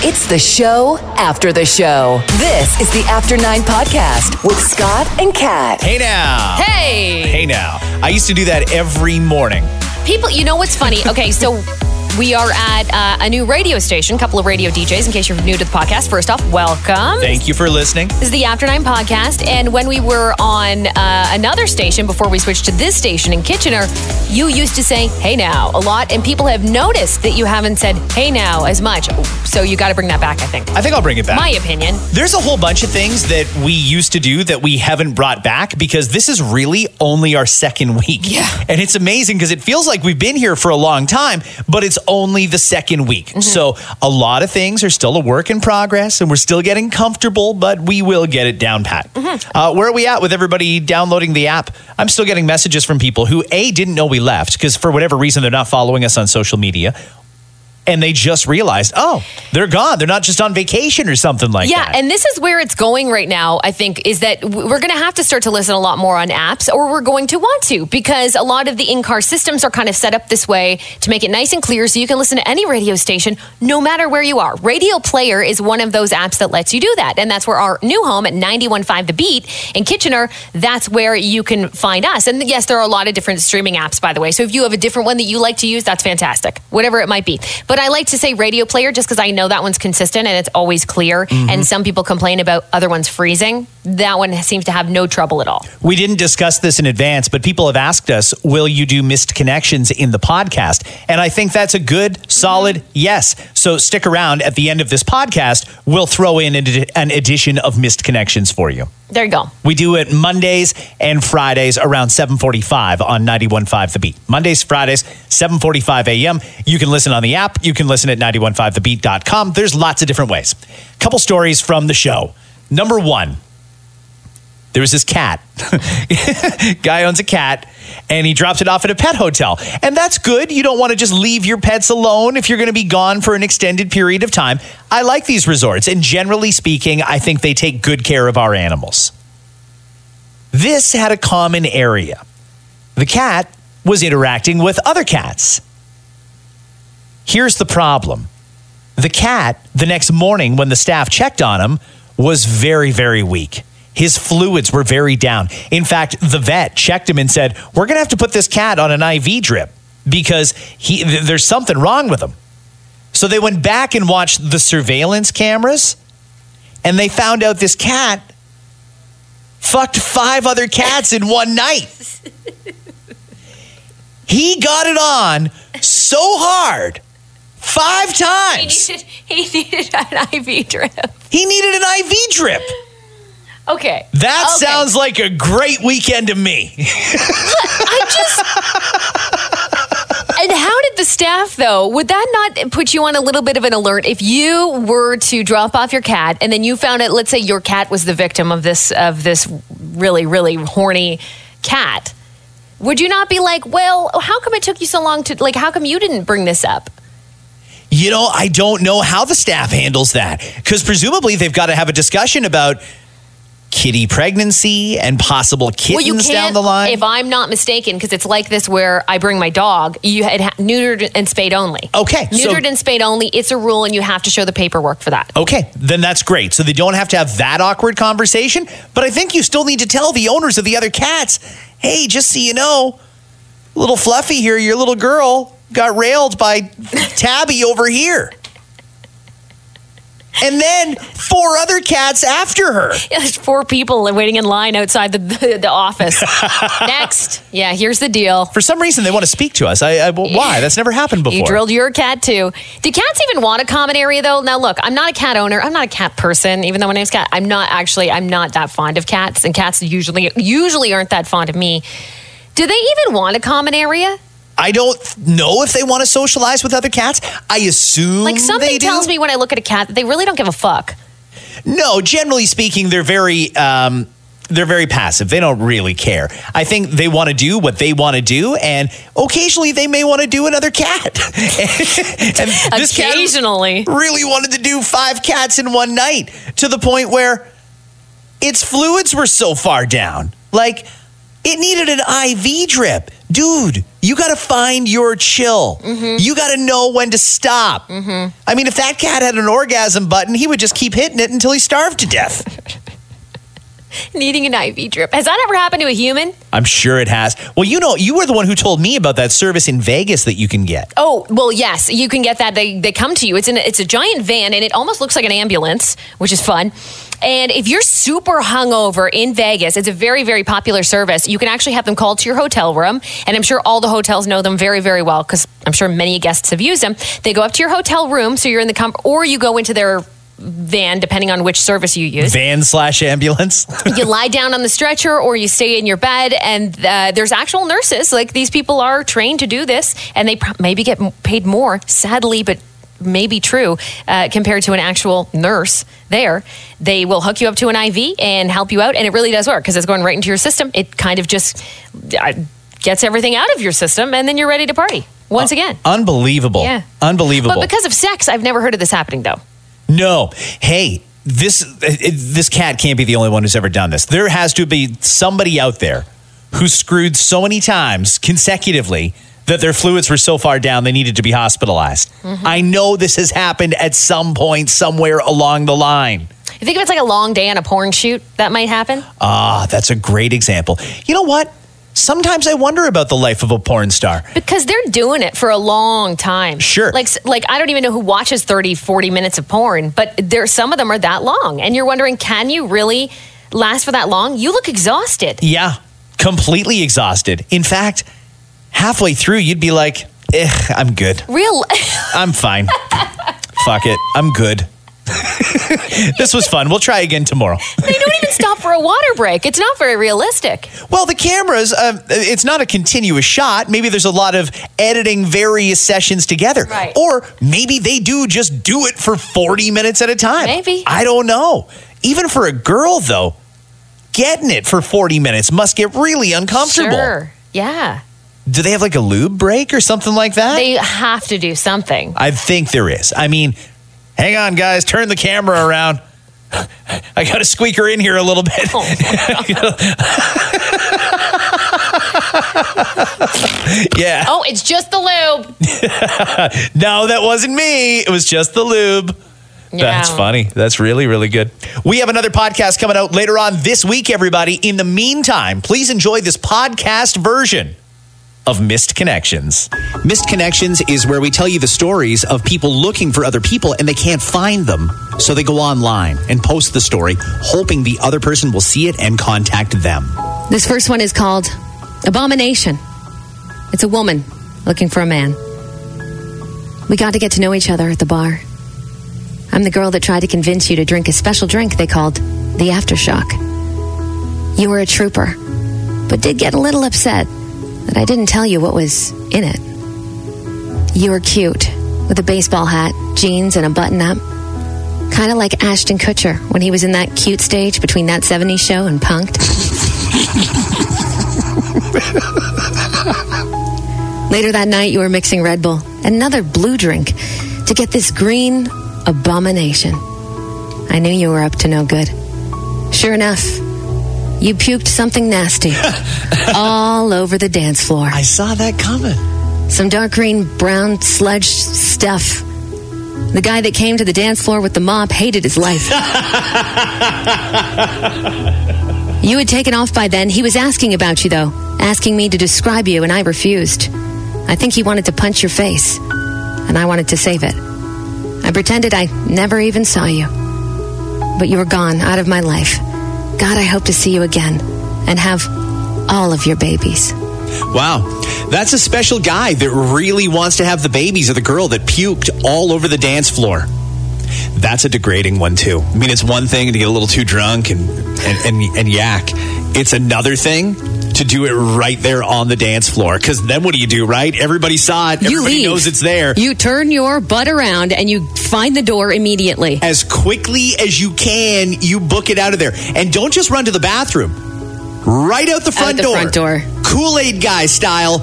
It's the show after the show. This is the After Nine Podcast with Scott and Kat. Hey now. Hey. Hey now. I used to do that every morning. People, you know what's funny? Okay, so we are at uh, a new radio station, a couple of radio DJs. In case you're new to the podcast, first off, welcome. Thank you for listening. This is the After Nine podcast. And when we were on uh, another station before we switched to this station in Kitchener, you used to say, hey now, a lot. And people have noticed that you haven't said, hey now, as much. So you got to bring that back, I think. I think I'll bring it back. My opinion. There's a whole bunch of things that we used to do that we haven't brought back because this is really only our second week. Yeah. And it's amazing because it feels like we've been here for a long time, but it's only the second week. Mm-hmm. So a lot of things are still a work in progress and we're still getting comfortable, but we will get it down pat. Mm-hmm. Uh, where are we at with everybody downloading the app? I'm still getting messages from people who, A, didn't know we left because for whatever reason they're not following us on social media. And they just realized, oh, they're gone. They're not just on vacation or something like yeah, that. Yeah, and this is where it's going right now, I think, is that we're going to have to start to listen a lot more on apps, or we're going to want to, because a lot of the in car systems are kind of set up this way to make it nice and clear so you can listen to any radio station no matter where you are. Radio Player is one of those apps that lets you do that. And that's where our new home at 91.5 The Beat in Kitchener, that's where you can find us. And yes, there are a lot of different streaming apps, by the way. So if you have a different one that you like to use, that's fantastic, whatever it might be. But I like to say Radio Player just because I know that one's consistent and it's always clear. And mm-hmm. some people complain about other ones freezing. That one seems to have no trouble at all. we didn't discuss this in advance, but people have asked us, will you do missed connections in the podcast? And I think that's a good, solid yes. So stick around at the end of this podcast. We'll throw in an an edition of missed connections for you. There you go. We do it Mondays and Fridays around 745 on 91.5 The Beat. Mondays, Fridays, 745 a.m. You can listen on the app. You can listen at 915thebeat.com. There's lots of different ways. Couple stories from the show. Number one, there was this cat. Guy owns a cat and he drops it off at a pet hotel. And that's good. You don't want to just leave your pets alone if you're going to be gone for an extended period of time. I like these resorts. And generally speaking, I think they take good care of our animals. This had a common area. The cat was interacting with other cats. Here's the problem the cat, the next morning when the staff checked on him, was very, very weak. His fluids were very down. In fact, the vet checked him and said, We're going to have to put this cat on an IV drip because he, th- there's something wrong with him. So they went back and watched the surveillance cameras and they found out this cat fucked five other cats in one night. He got it on so hard five times. he needed an IV drip. He needed an IV drip. Okay. That Okay. sounds like a great weekend to me. I just. And how did the staff though? Would that not put you on a little bit of an alert if you were to drop off your cat and then you found out? Let's say your cat was the victim of this of this really really horny cat. Would you not be like, well, how come it took you so long to like? How come you didn't bring this up? You know, I don't know how the staff handles that because presumably they've got to have a discussion about kitty pregnancy and possible kittens down the line. if I'm not mistaken, because it's like this where I bring my dog, you had neutered and spayed only. Okay, so- neutered and spayed only. It's a rule, and you have to show the paperwork for that. Okay, then that's great. So they don't have to have that awkward conversation. But I think you still need to tell the owners of the other cats hey, just so you know, little Fluffy here, your little girl, got railed by Tabby over here. And then four other cats after her. Yeah, there's four people waiting in line outside the, the, the office. Next. Yeah, here's the deal. For some reason, they want to speak to us. I, I why? That's never happened before. You drilled your cat too. Do cats even want a common area though? Now look, I'm not a cat owner. I'm not a cat person, even though my name's Kat. I'm not actually. I'm not that fond of cats, and cats usually usually aren't that fond of me. Do they even want a common area? I don't know if they want to socialize with other cats. I assume Like something tells me when I look at a cat that they really don't give a fuck. No, generally speaking, they're very um, they're very passive. They don't really care. I think they want to do what they want to do, and occasionally they may want to do another cat. and this cat Occasionally. really wanted to do five cats in one night to the point where its fluids were so far down, like it needed an IV drip, dude. You got to find your chill. Mm-hmm. You got to know when to stop. Mm-hmm. I mean, if that cat had an orgasm button, he would just keep hitting it until he starved to death. Needing an IV drip. Has that ever happened to a human? I'm sure it has. Well, you know, you were the one who told me about that service in Vegas that you can get. Oh well, yes, you can get that. They they come to you. It's in a, it's a giant van, and it almost looks like an ambulance, which is fun. And if you're super hungover in Vegas, it's a very very popular service. You can actually have them called to your hotel room, and I'm sure all the hotels know them very very well because I'm sure many guests have used them. They go up to your hotel room, so you're in the comfort, or you go into their van depending on which service you use. Van slash ambulance. you lie down on the stretcher or you stay in your bed and uh, there's actual nurses like these people are trained to do this and they pr- maybe get m- paid more sadly but maybe true uh, compared to an actual nurse there they will hook you up to an iv and help you out and it really does work because it's going right into your system it kind of just uh, gets everything out of your system and then you're ready to party once again Unbelievable. Yeah. Unbelievable. but because of sex i've never heard of this happening though No. Hey, this this cat can't be the only one who's ever done this. There has to be somebody out there who screwed so many times consecutively that their fluids were so far down they needed to be hospitalized. Mm-hmm. I know this has happened at some point somewhere along the line. you think if it's like a long day on a porn shoot that might happen Ah, that's a great example. You know what? Sometimes I wonder about the life of a porn star. because they're doing it for a long time Sure. like like i don't even know who watches 30 40 minutes of porn but there some of them are that long and you're wondering can you really last for that long you look exhausted Yeah, completely exhausted. In fact, halfway through, you'd be like, eh, I'm good. real I'm fine. Fuck it. I'm good. this was fun. We'll try again tomorrow. they don't even stop for a water break it's not very realistic Well, the cameras, um, it's not a continuous shot. Maybe there's a lot of editing various sessions together. Right. Or maybe they do just do it for 40 minutes at a time. Maybe. I don't know. Even for a girl, though, getting it for 40 minutes must get really uncomfortable. sure yeah Do they have like a lube break or something like that? they have to do something I think there is. I mean, hang on, guys, turn the camera around. I got to squeak her in here a little bit. Oh, yeah. oh it's just the lube No, that wasn't me. It was just the lube. That's funny. That's really, really good. We have another podcast coming out later on this week, everybody. In the meantime, please enjoy this podcast version of Missed Connections. Missed Connections is where we tell you the stories of people looking for other people and they can't find them. So they go online and post the story, hoping the other person will see it and contact them. This first one is called Abomination. It's a woman looking for a man. We got to get to know each other at the bar. I'm the girl that tried to convince you to drink a special drink they called the Aftershock. You were a trooper, but did get a little upset that I didn't tell you what was in it. You were cute, with a baseball hat, jeans, and a button up. Kind of like Ashton Kutcher when he was in that cute stage between that 70s show and Punked. Later that night, you were mixing Red Bull, another blue drink, to get this green abomination. I knew you were up to no good. Sure enough, you puked something nasty all over the dance floor. I saw that coming. Some dark green, brown sludge stuff. The guy that came to the dance floor with the mop hated his life. you had taken off by then. He was asking about you, though, asking me to describe you, and I refused. I think he wanted to punch your face, and I wanted to save it. I pretended I never even saw you. But you were gone, out of my life. God, I hope to see you again and have all of your babies. Wow. That's a special guy that really wants to have the babies of the girl that puked all over the dance floor. That's a degrading one too. I mean, it's one thing to get a little too drunk and and, and, and yak. It's another thing to do it right there on the dance floor. Because then what do you do, right? Everybody saw it. You Everybody leave. knows it's there. You turn your butt around and you find the door immediately. as quickly as you can, you book it out of there. And don't just run to the bathroom. Right out the front the door. front door. Kool Aid guy style,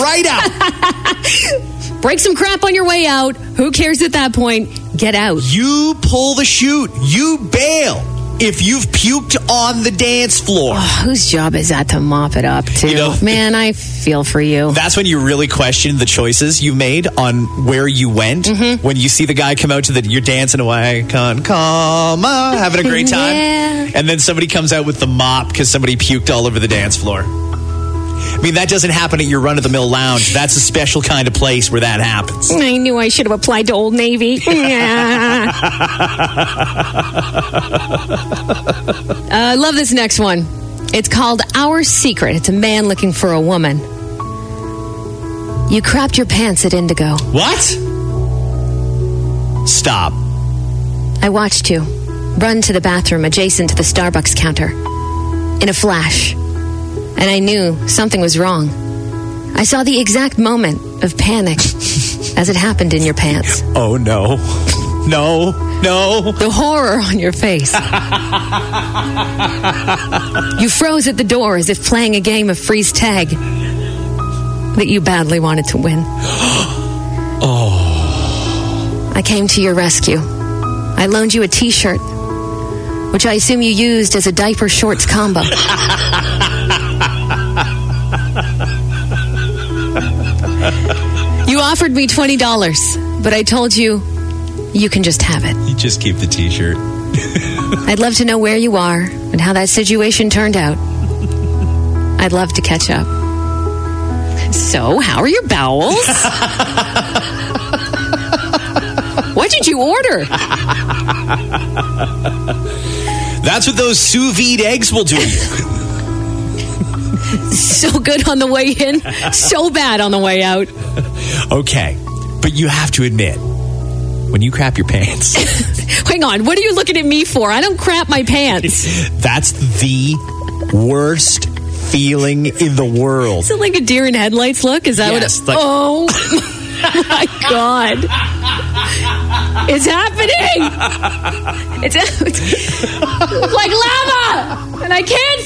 right out. Break some crap on your way out. Who cares at that point? Get out. you pull the chute. You bail. If you've puked on the dance floor. Whose job is that to mop it up, too? You know- Man, I feel for you. That's when you really question the choices you made on where you went. Mm-hmm. When you see the guy come out to the, you're dancing away, con, comma, having a great time. Yeah. And then somebody comes out with the mop because somebody puked all over the dance floor. I mean, that doesn't happen at your run of the mill lounge. That's a special kind of place where that happens. I knew I should have applied to Old Navy. Yeah. Uh, I love this next one. It's called Our Secret. It's a man looking for a woman. You crapped your pants at Indigo. What? Stop. I watched you run to the bathroom adjacent to the Starbucks counter in a flash, and I knew something was wrong. I saw the exact moment of panic as it happened in your pants. Oh, no. No, no. The horror on your face. you froze at the door as if playing a game of freeze tag that you badly wanted to win. oh. I came to your rescue. I loaned you a t shirt, which I assume you used as a diaper shorts combo. you offered me $20, but I told you you can just have it. You just keep the t shirt. I'd love to know where you are and how that situation turned out. I'd love to catch up. So, how are your bowels? what did you order? That's what those sous vide eggs will do to you. So good on the way in, so bad on the way out. Okay, but you have to admit, when you crap your pants, Hang on, what are you looking at me for? I don't crap my pants. that's the worst feeling in the world. Is it like a deer in headlights look? Is that Yes, what? like- oh my god! It's happening! It's, it's like lava, and I can't.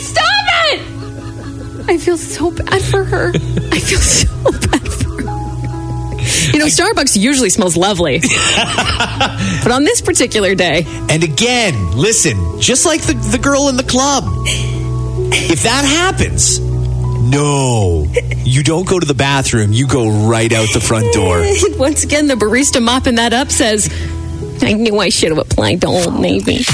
I feel so bad for her. I feel so bad for her. You know, Starbucks usually smells lovely, but on this particular day, And again, listen, just like the, the girl in the club, if that happens, no, you don't go to the bathroom, you go right out the front door. once again, the barista mopping that up says, "I knew I should have applied to Old Navy."